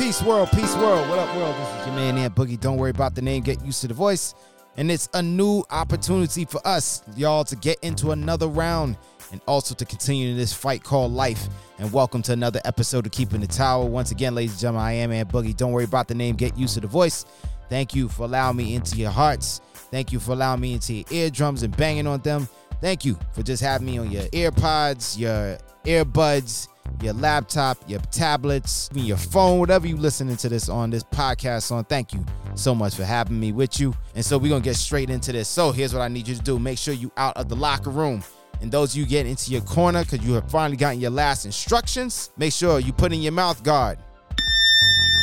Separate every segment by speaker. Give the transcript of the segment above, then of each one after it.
Speaker 1: Peace world, peace world. What up, world? This is your man, Ant Boogie. Don't worry about the name, get used to the voice. And it's a new opportunity for us, y'all, to get into another round and also to continue in this fight called life. And welcome to another episode of Keeping the Tower. Once again, ladies and gentlemen, I am Ant Boogie. Don't worry about the name, get used to the voice. Thank you for allowing me into your hearts. Thank you for allowing me into your eardrums and banging on them. Thank you for just having me on your earpods, your earbuds, your laptop, your tablets, your phone, whatever you listening to this on this podcast on. Thank you so much for having me with you. And so we're gonna get straight into this. So here's what I need you to do: make sure you out of the locker room. And those of you get into your corner because you have finally gotten your last instructions, make sure you put in your mouth guard.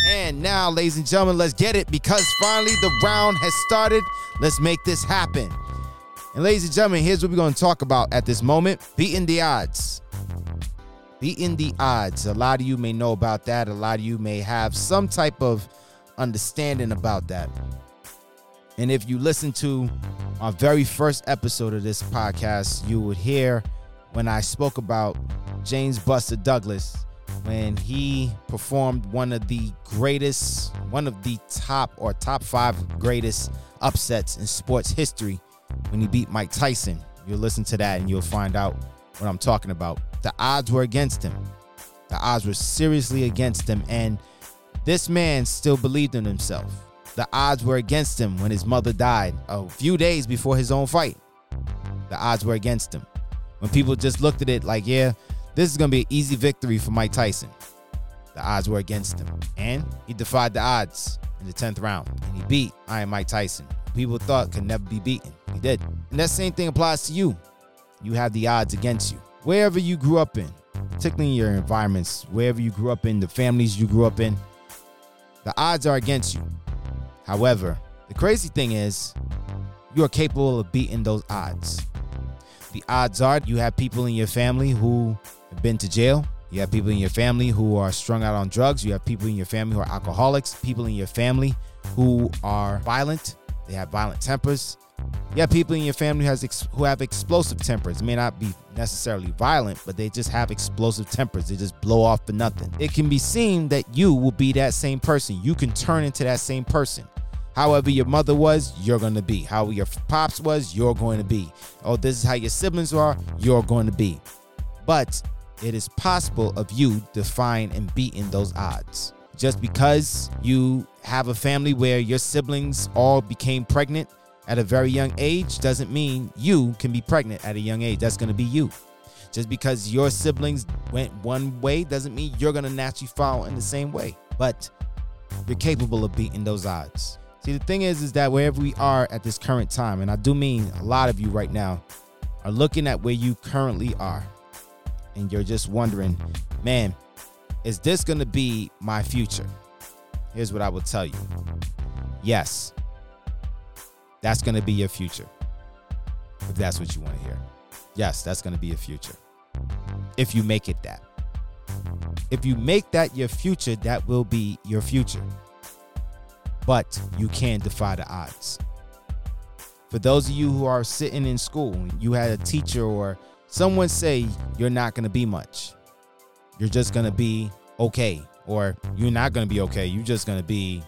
Speaker 1: And now, ladies and gentlemen, let's get it because finally the round has started. Let's make this happen. And ladies and gentlemen, here's what we're going to talk about at this moment beating the odds. Beating the odds. A lot of you may know about that. A lot of you may have some type of understanding about that. And if you listen to our very first episode of this podcast, you would hear when I spoke about James Buster Douglas when he performed one of the greatest, one of the top or top five greatest upsets in sports history when he beat Mike Tyson. You'll listen to that and you'll find out what I'm talking about. The odds were against him. The odds were seriously against him. And this man still believed in himself. The odds were against him when his mother died a few days before his own fight. The odds were against him. When people just looked at it like, yeah, this is going to be an easy victory for Mike Tyson. The odds were against him. And he defied the odds in the 10th round. And he beat Iron Mike Tyson. People thought could never be beaten. He did. And that same thing applies to you. You have the odds against you. Wherever you grew up in, particularly your environments, wherever you grew up in, the families you grew up in, the odds are against you. However, the crazy thing is, you are capable of beating those odds. The odds are you have people in your family who have been to jail. You have people in your family who are strung out on drugs. You have people in your family who are alcoholics. People in your family who are violent. They have violent tempers. You have people in your family who, has ex- who have explosive tempers. It may not be necessarily violent, but they just have explosive tempers. They just blow off for nothing. It can be seen that you will be that same person. You can turn into that same person. However, your mother was, you're going to be. How your pops was, you're going to be. Oh, this is how your siblings are, you're going to be. But it is possible of you defying and beating those odds. Just because you have a family where your siblings all became pregnant at a very young age doesn't mean you can be pregnant at a young age. That's going to be you. Just because your siblings went one way doesn't mean you're going to naturally follow in the same way. But you're capable of beating those odds. See, the thing is, is that wherever we are at this current time, and I do mean a lot of you right now, are looking at where you currently are, and you're just wondering, man, is this going to be my future? Here's what I will tell you. Yes, that's going to be your future. If that's what you want to hear. Yes, that's going to be your future. If you make it that. If you make that your future, that will be your future. But you can defy the odds. For those of you who are sitting in school, you had a teacher or someone say you're not going to be much. You're just going to be okay. Or you're not going to be okay. You're just going to be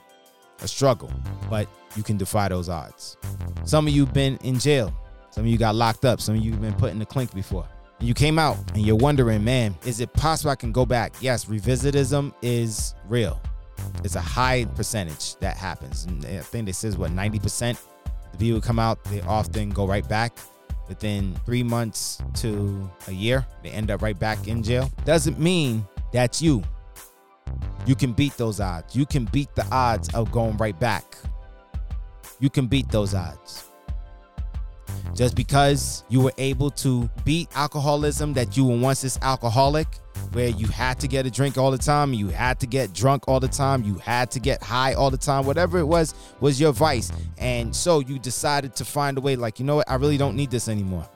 Speaker 1: a struggle. But you can defy those odds. Some of you been in jail. Some of you got locked up. Some of you been put in the clink before. And you came out and you're wondering, man, is it possible I can go back? Yes, revisitism is real. It's a high percentage that happens. And I think they says what 90% the people come out, they often go right back within three months to a year. They end up right back in jail. Doesn't mean that's you. You can beat those odds. You can beat the odds of going right back. You can beat those odds. Just because you were able to beat alcoholism, that you were once this alcoholic, where you had to get a drink all the time, you had to get drunk all the time, you had to get high all the time, whatever it was, was your vice. And so you decided to find a way, like, you know what, I really don't need this anymore.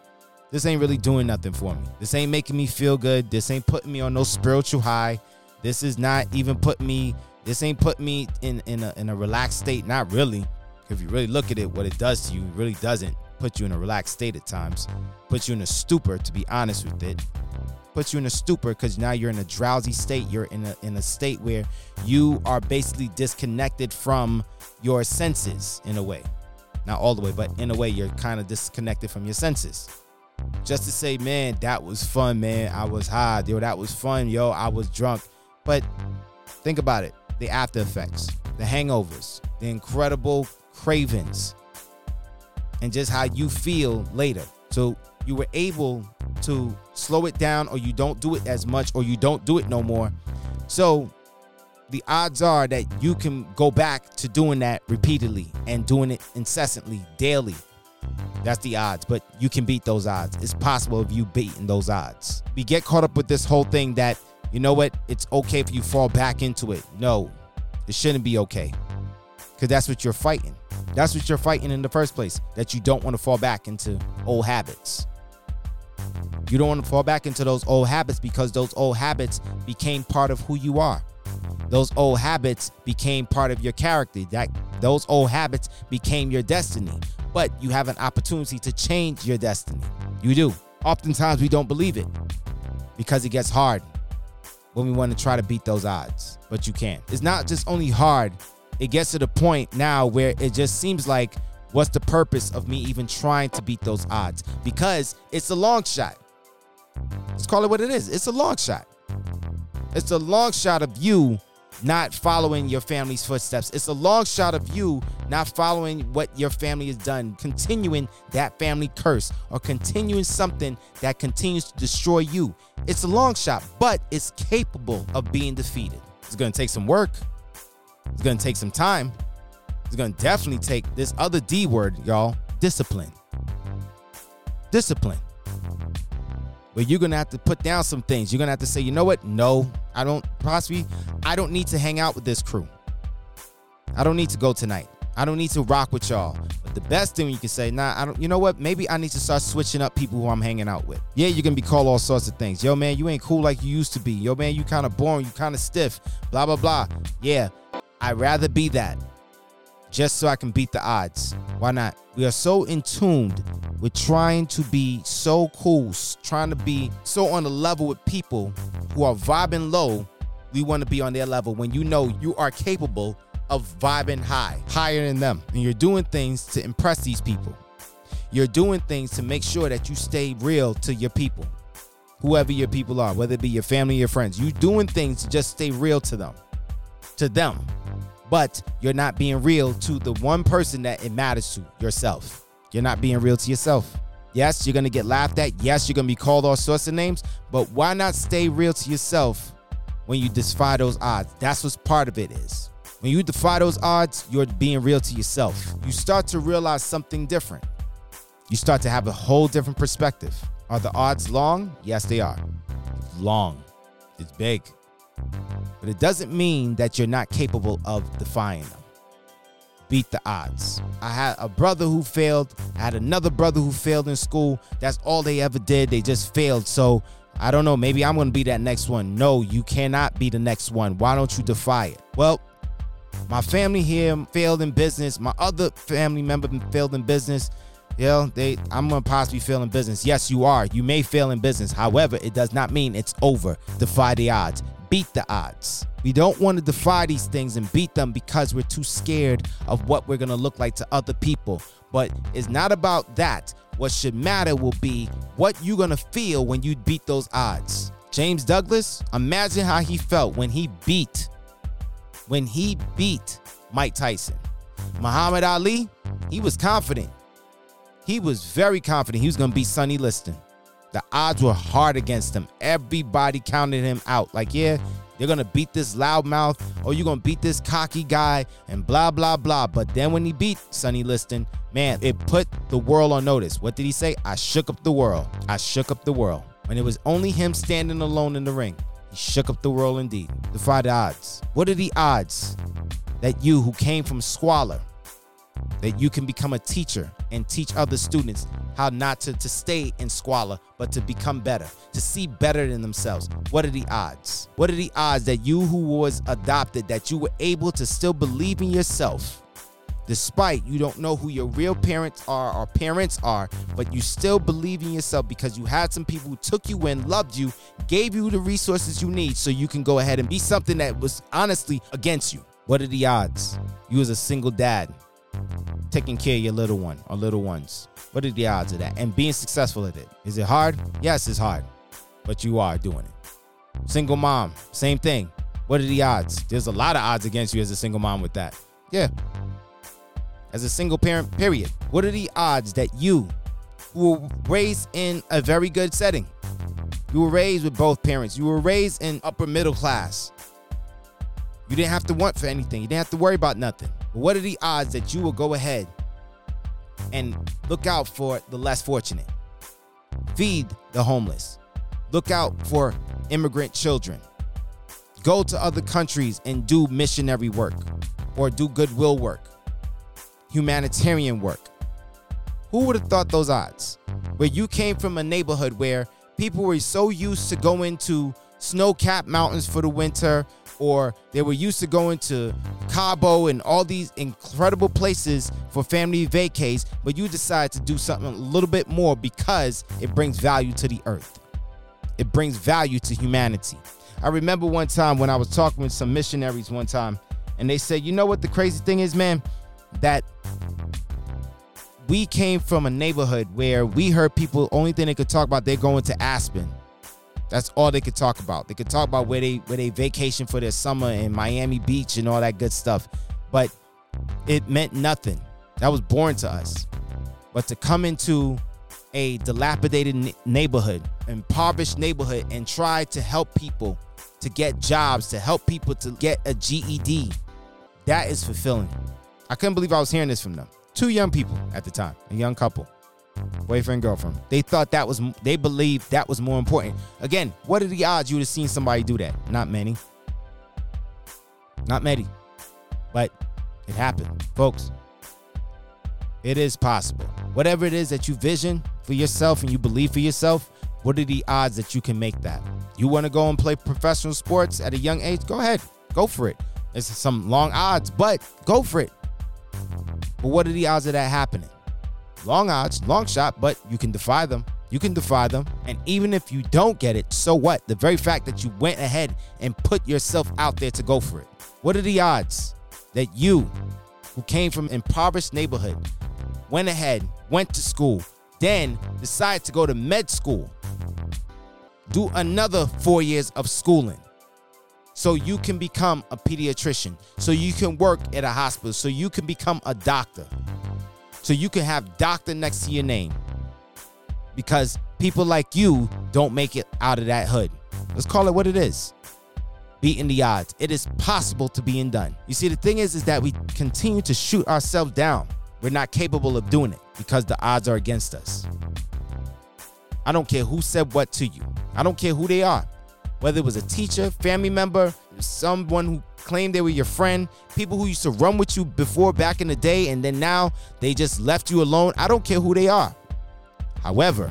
Speaker 1: This ain't really doing nothing for me. This ain't making me feel good. This ain't putting me on no spiritual high. This is not even putting me, this ain't putting me in, in, a, in a relaxed state. Not really. If you really look at it, what it does to you, really doesn't put you in a relaxed state at times. Puts you in a stupor, to be honest with it. puts you in a stupor because now you're in a drowsy state. You're in a in a state where you are basically disconnected from your senses in a way. Not all the way, but in a way you're kind of disconnected from your senses. Just to say, man, that was fun, man. I was high, yo. That was fun, yo. I was drunk. But think about it: the after effects, the hangovers, the incredible cravings, and just how you feel later. So you were able to slow it down, or you don't do it as much, or you don't do it no more. So the odds are that you can go back to doing that repeatedly and doing it incessantly, daily. That's the odds, but you can beat those odds. It's possible of you beating those odds. We get caught up with this whole thing that, you know what, it's okay if you fall back into it. No, it shouldn't be okay. Because that's what you're fighting. That's what you're fighting in the first place, that you don't want to fall back into old habits. You don't want to fall back into those old habits because those old habits became part of who you are. Those old habits became part of your character. That those old habits became your destiny. But you have an opportunity to change your destiny. You do. Oftentimes we don't believe it because it gets hard when we want to try to beat those odds, but you can. It's not just only hard, it gets to the point now where it just seems like what's the purpose of me even trying to beat those odds? Because it's a long shot. Let's call it what it is. It's a long shot. It's a long shot of you not following your family's footsteps. It's a long shot of you not following what your family has done, continuing that family curse or continuing something that continues to destroy you. It's a long shot, but it's capable of being defeated. It's going to take some work. It's going to take some time. It's going to definitely take this other D word, y'all discipline. Discipline where you're gonna have to put down some things. You're gonna have to say, you know what? No, I don't possibly, I don't need to hang out with this crew. I don't need to go tonight. I don't need to rock with y'all. But the best thing you can say, nah, I don't, you know what? Maybe I need to start switching up people who I'm hanging out with. Yeah, you're gonna be called all sorts of things. Yo, man, you ain't cool like you used to be. Yo, man, you kind of boring, you kind of stiff, blah, blah, blah. Yeah, I'd rather be that just so I can beat the odds. Why not? We are so in tuned with trying to be so cool, trying to be so on the level with people who are vibing low. We want to be on their level when you know you are capable of vibing high, higher than them. And you're doing things to impress these people. You're doing things to make sure that you stay real to your people, whoever your people are, whether it be your family, your friends. You're doing things to just stay real to them, to them but you're not being real to the one person that it matters to yourself. You're not being real to yourself. Yes, you're gonna get laughed at. Yes, you're gonna be called all sorts of names, but why not stay real to yourself when you defy those odds? That's what part of it is. When you defy those odds, you're being real to yourself. You start to realize something different. You start to have a whole different perspective. Are the odds long? Yes, they are. Long. It's big. But it doesn't mean that you're not capable of defying them. Beat the odds. I had a brother who failed. I had another brother who failed in school. That's all they ever did. They just failed. So I don't know. Maybe I'm going to be that next one. No, you cannot be the next one. Why don't you defy it? Well, my family here failed in business. My other family member failed in business. You know, they I'm gonna possibly fail in business. Yes, you are. You may fail in business. However, it does not mean it's over. Defy the odds beat the odds. We don't want to defy these things and beat them because we're too scared of what we're going to look like to other people. But it's not about that. What should matter will be what you're going to feel when you beat those odds. James Douglas, imagine how he felt when he beat when he beat Mike Tyson. Muhammad Ali, he was confident. He was very confident he was going to beat Sonny Liston. The odds were hard against him. Everybody counted him out. Like, yeah, you're gonna beat this loudmouth or you're gonna beat this cocky guy and blah blah blah. But then when he beat Sonny Liston, man, it put the world on notice. What did he say? I shook up the world. I shook up the world. When it was only him standing alone in the ring, he shook up the world indeed. Defy the odds. What are the odds that you who came from squalor that you can become a teacher and teach other students how not to, to stay in squalor, but to become better, to see better than themselves. What are the odds? What are the odds that you who was adopted, that you were able to still believe in yourself despite you don't know who your real parents are or parents are, but you still believe in yourself because you had some people who took you in, loved you, gave you the resources you need so you can go ahead and be something that was honestly against you. What are the odds? You as a single dad taking care of your little one or little ones. What are the odds of that? And being successful at it. Is it hard? Yes, it's hard. But you are doing it. Single mom, same thing. What are the odds? There's a lot of odds against you as a single mom with that. Yeah, as a single parent, period. What are the odds that you, were raised in a very good setting, you were raised with both parents, you were raised in upper middle class, you didn't have to want for anything, you didn't have to worry about nothing. What are the odds that you will go ahead and look out for the less fortunate? Feed the homeless. Look out for immigrant children. Go to other countries and do missionary work or do goodwill work humanitarian work. Who would have thought those odds? Where you came from a neighborhood where people were so used to going to snow capped mountains for the winter, or they were used to going to Cabo and all these incredible places for family vacays, but you decide to do something a little bit more because it brings value to the earth. It brings value to humanity. I remember one time when I was talking with some missionaries one time, and they said, You know what the crazy thing is, man? That we came from a neighborhood where we heard people only thing they could talk about they're going to Aspen. That's all they could talk about. They could talk about where they where they vacation for their summer in Miami Beach and all that good stuff. But it meant nothing. That was boring to us. But to come into a dilapidated neighborhood, impoverished neighborhood, and try to help people to get jobs, to help people to get a GED, that is fulfilling. I couldn't believe I was hearing this from them two young people at the time, a young couple, boyfriend, girlfriend. They thought that was, they believed that was more important. Again, what are the odds you would have seen somebody do that? Not many. Not many. But it happened. Folks, it is possible. Whatever it is that you vision for yourself and you believe for yourself, what are the odds that you can make that? You want to go and play professional sports at a young age? Go ahead. Go for it. It's some long odds, but go for it. But what are the odds of that happening? Long odds, long shot, but you can defy them. You can defy them. And even if you don't get it, so what? The very fact that you went ahead and put yourself out there to go for it. What are the odds that you, who came from an impoverished neighborhood, went ahead, went to school, then decided to go to med school, do another four years of schooling, so you can become a pediatrician, so you can work at a hospital, so you can become a doctor, so you can have doctor next to your name. Because people like you don't make it out of that hood. Let's call it what it is. Beating the odds. It is possible to be done. You see, the thing is, is that we continue to shoot ourselves down. We're not capable of doing it because the odds are against us. I don't care who said what to you. I don't care who they are whether it was a teacher, family member, someone who claimed they were your friend, people who used to run with you before back in the day, and then now they just left you alone. I don't care who they are. However,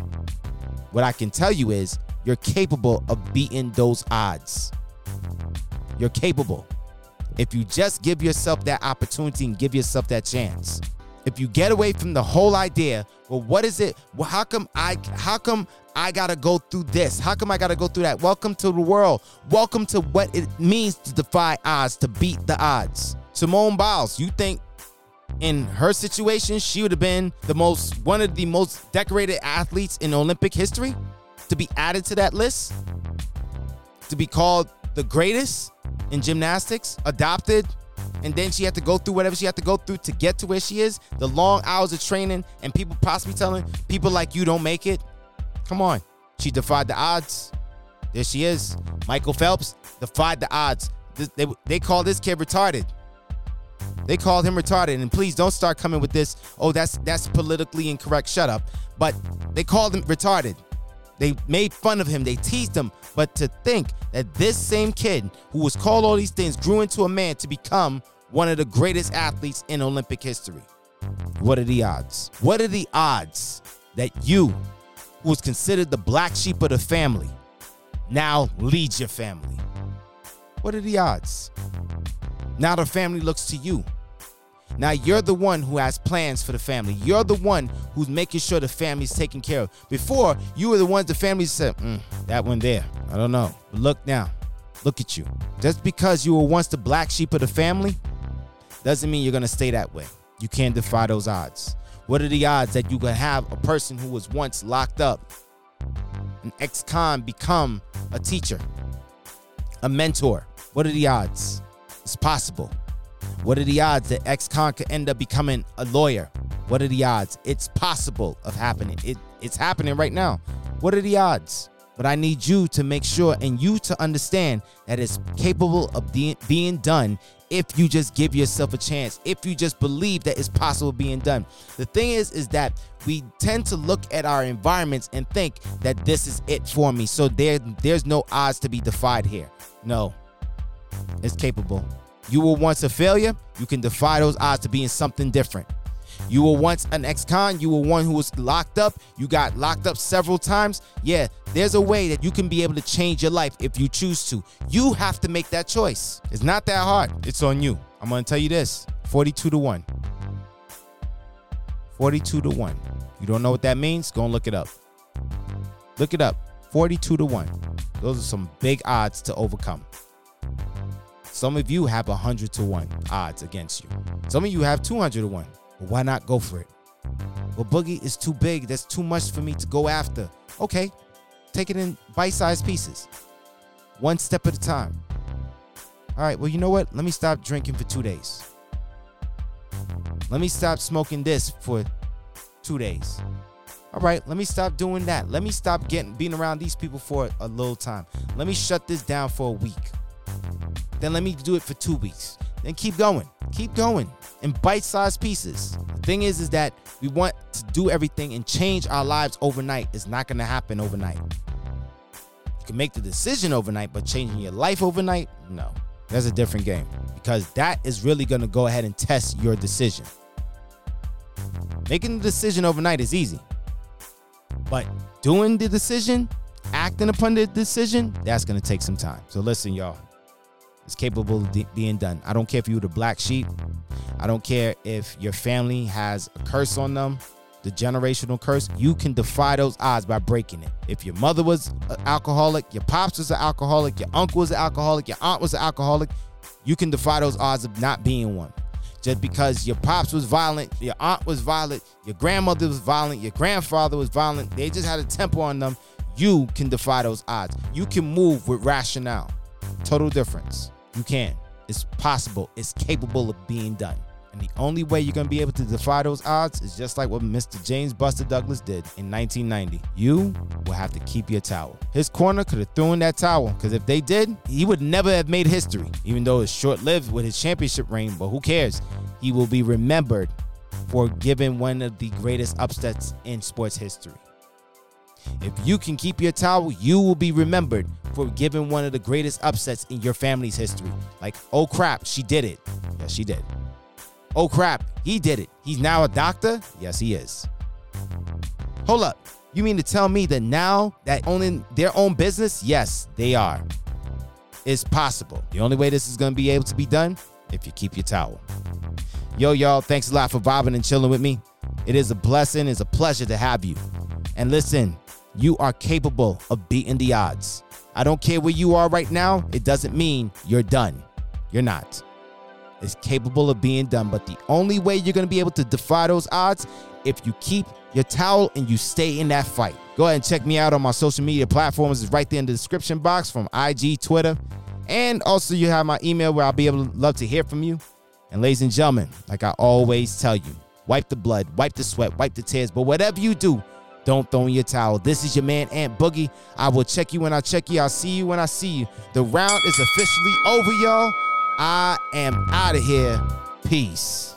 Speaker 1: what I can tell you is you're capable of beating those odds. You're capable. If you just give yourself that opportunity and give yourself that chance. If you get away from the whole idea, well, what is it? Well, how come I how come I gotta go through this? How come I gotta go through that? Welcome to the world. Welcome to what it means to defy odds, to beat the odds. Simone Biles, you think in her situation, she would have been the most one of the most decorated athletes in Olympic history to be added to that list? To be called the greatest in gymnastics, adopted and then she had to go through whatever she had to go through to get to where she is, the long hours of training, and people possibly telling people like you don't make it. Come on. She defied the odds. There she is. Michael Phelps defied the odds. They, they call this kid retarded. They called him retarded. And please don't start coming with this, oh, that's that's politically incorrect. Shut up. But they called him retarded. They made fun of him. They teased him. But to think that this same kid who was called all these things grew into a man to become one of the greatest athletes in Olympic history. What are the odds? What are the odds that you, who was considered the black sheep of the family, now leads your family? What are the odds? Now the family looks to you. Now you're the one who has plans for the family. You're the one who's making sure the family's taken care of. Before, you were the ones the family said, mm, that one there, I don't know. But look now, look at you. Just because you were once the black sheep of the family doesn't mean you're gonna stay that way. You can't defy those odds. What are the odds that you can have a person who was once locked up, an ex-con, become a teacher, a mentor? What are the odds? It's possible. What are the odds that ex-con could end up becoming a lawyer? What are the odds? It's possible of happening. It, it's happening right now. What are the odds? But I need you to make sure and you to understand that it's capable of being, being done if you just give yourself a chance, if you just believe that it's possible being done. The thing is, is that we tend to look at our environments and think that this is it for me. So there, there's no odds to be defied here. No, it's capable. You were once a failure, you can defy those odds to being something different. You were once an ex-con, you were one who was locked up, you got locked up several times. Yeah, there's a way that you can be able to change your life if you choose to. You have to make that choice. It's not that hard. It's on you. I'm going to tell you this 42 to 1. 42 to 1. You don't know what that means? Go and look it up. Look it up. 42 to 1. Those are some big odds to overcome. Some of you have 100 to 1 odds against you. Some of you have 200 to 1. why not go for it? Well, Boogie is too big. That's too much for me to go after. Okay, take it in bite sized pieces, one step at a time. All right, well, you know what? Let me stop drinking for two days. Let me stop smoking this for two days. All right, let me stop doing that. Let me stop getting being around these people for a little time. Let me shut this down for a week. Then let me do it for two weeks. Then keep going. Keep going in bite-sized pieces. The thing is, is that we want to do everything and change our lives overnight. It's not gonna happen overnight. You can make the decision overnight, but changing your life overnight, no. That's a different game because that is really gonna go ahead and test your decision. Making the decision overnight is easy. But doing the decision, acting upon the decision, that's going to take some time. So listen, y'all. It's capable of de- being done. I don't care if you're the black sheep. I don't care if your family has a curse on them, the generational curse. You can defy those odds by breaking it. If your mother was an alcoholic, your pops was an alcoholic, your uncle was an alcoholic, your aunt was an alcoholic, you can defy those odds of not being one. Just because your pops was violent, your aunt was violent, your grandmother was violent, your grandfather was violent, they just had a temper on them. You can defy those odds. You can move with rationale. Total difference. You can. It's possible. It's capable of being done. And the only way you're going to be able to defy those odds is just like what Mr. James Buster Douglas did in 1990. You will have to keep your towel. His corner could have thrown that towel because if they did, he would never have made history, even though it's short lived with his championship reign. But who cares? He will be remembered for giving one of the greatest upsets in sports history. If you can keep your towel, you will be remembered for giving one of the greatest upsets in your family's history. Like, oh crap, she did it. Yes, she did. Oh crap, he did it. He's now a doctor? Yes, he is. Hold up. You mean to tell me that now that owning their own business? Yes, they are. It's possible. The only way this is going to be able to be done if you keep your towel. Yo, y'all, thanks a lot for bobbing and chilling with me. It is a blessing, it's a pleasure to have you. And listen, you are capable of beating the odds. I don't care where you are right now, it doesn't mean you're done. You're not It's capable of being done. But the only way you're going to be able to defy those odds if you keep your towel and you stay in that fight. Go ahead and check me out on my social media platforms. It's right there in the description box from IG, Twitter, and also you have my email where I'll be able to love to hear from you. And ladies and gentlemen, like I always tell you, wipe the blood, wipe the sweat, wipe the tears. But whatever you do, don't throw in your towel. This is your man, Ant Boogie. I will check you when I check you. I'll see you when I see you. The round is officially over, y'all. I am out of here. Peace.